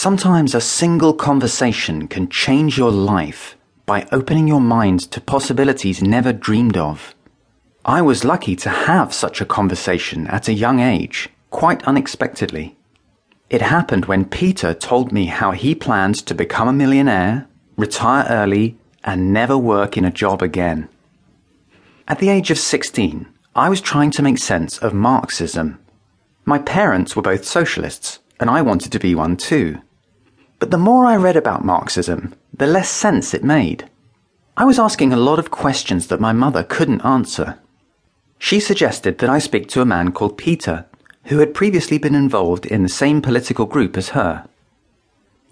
Sometimes a single conversation can change your life by opening your mind to possibilities never dreamed of. I was lucky to have such a conversation at a young age, quite unexpectedly. It happened when Peter told me how he planned to become a millionaire, retire early, and never work in a job again. At the age of 16, I was trying to make sense of Marxism. My parents were both socialists, and I wanted to be one too. But the more I read about Marxism, the less sense it made. I was asking a lot of questions that my mother couldn't answer. She suggested that I speak to a man called Peter, who had previously been involved in the same political group as her.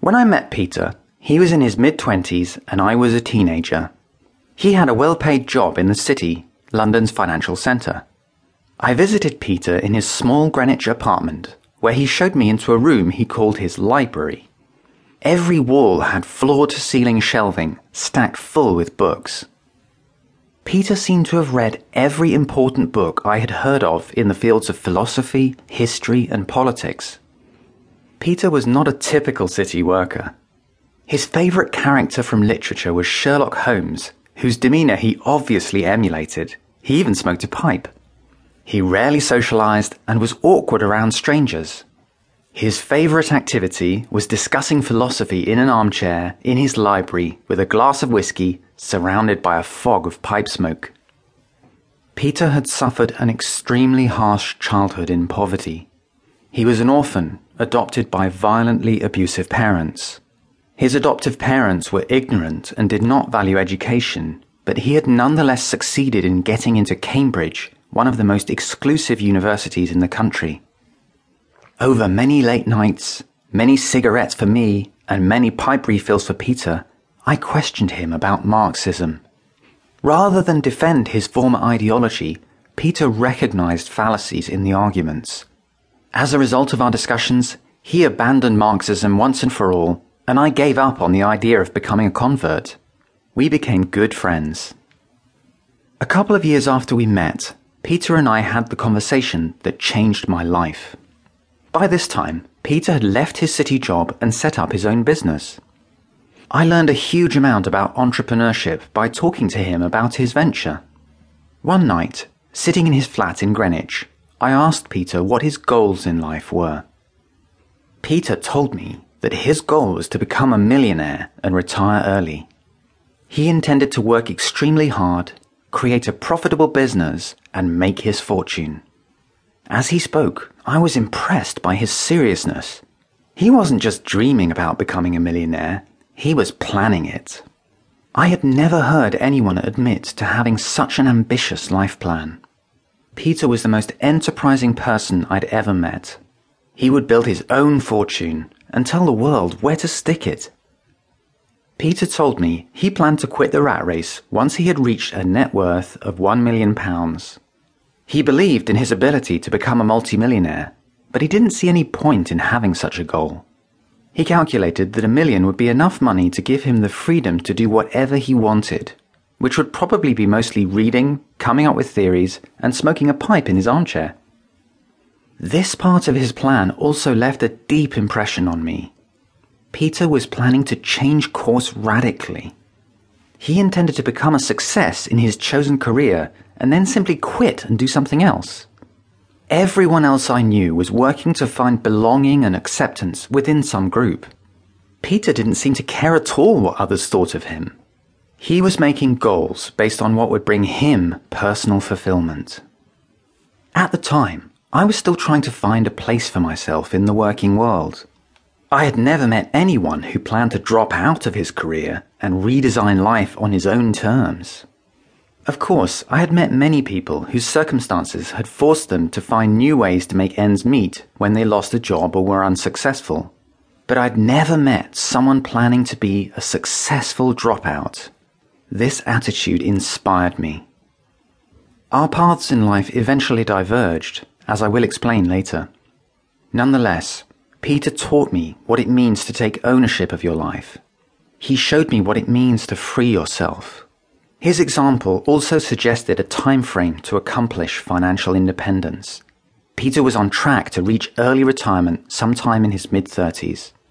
When I met Peter, he was in his mid twenties and I was a teenager. He had a well paid job in the city, London's financial centre. I visited Peter in his small Greenwich apartment, where he showed me into a room he called his library. Every wall had floor to ceiling shelving stacked full with books. Peter seemed to have read every important book I had heard of in the fields of philosophy, history, and politics. Peter was not a typical city worker. His favourite character from literature was Sherlock Holmes, whose demeanour he obviously emulated. He even smoked a pipe. He rarely socialised and was awkward around strangers. His favourite activity was discussing philosophy in an armchair in his library with a glass of whisky surrounded by a fog of pipe smoke. Peter had suffered an extremely harsh childhood in poverty. He was an orphan, adopted by violently abusive parents. His adoptive parents were ignorant and did not value education, but he had nonetheless succeeded in getting into Cambridge, one of the most exclusive universities in the country. Over many late nights, many cigarettes for me, and many pipe refills for Peter, I questioned him about Marxism. Rather than defend his former ideology, Peter recognized fallacies in the arguments. As a result of our discussions, he abandoned Marxism once and for all, and I gave up on the idea of becoming a convert. We became good friends. A couple of years after we met, Peter and I had the conversation that changed my life. By this time, Peter had left his city job and set up his own business. I learned a huge amount about entrepreneurship by talking to him about his venture. One night, sitting in his flat in Greenwich, I asked Peter what his goals in life were. Peter told me that his goal was to become a millionaire and retire early. He intended to work extremely hard, create a profitable business, and make his fortune. As he spoke, I was impressed by his seriousness. He wasn't just dreaming about becoming a millionaire, he was planning it. I had never heard anyone admit to having such an ambitious life plan. Peter was the most enterprising person I'd ever met. He would build his own fortune and tell the world where to stick it. Peter told me he planned to quit the rat race once he had reached a net worth of £1 million. He believed in his ability to become a multimillionaire, but he didn't see any point in having such a goal. He calculated that a million would be enough money to give him the freedom to do whatever he wanted, which would probably be mostly reading, coming up with theories, and smoking a pipe in his armchair. This part of his plan also left a deep impression on me. Peter was planning to change course radically. He intended to become a success in his chosen career and then simply quit and do something else. Everyone else I knew was working to find belonging and acceptance within some group. Peter didn't seem to care at all what others thought of him. He was making goals based on what would bring him personal fulfillment. At the time, I was still trying to find a place for myself in the working world. I had never met anyone who planned to drop out of his career and redesign life on his own terms. Of course, I had met many people whose circumstances had forced them to find new ways to make ends meet when they lost a job or were unsuccessful. But I'd never met someone planning to be a successful dropout. This attitude inspired me. Our paths in life eventually diverged, as I will explain later. Nonetheless, Peter taught me what it means to take ownership of your life. He showed me what it means to free yourself. His example also suggested a time frame to accomplish financial independence. Peter was on track to reach early retirement sometime in his mid 30s.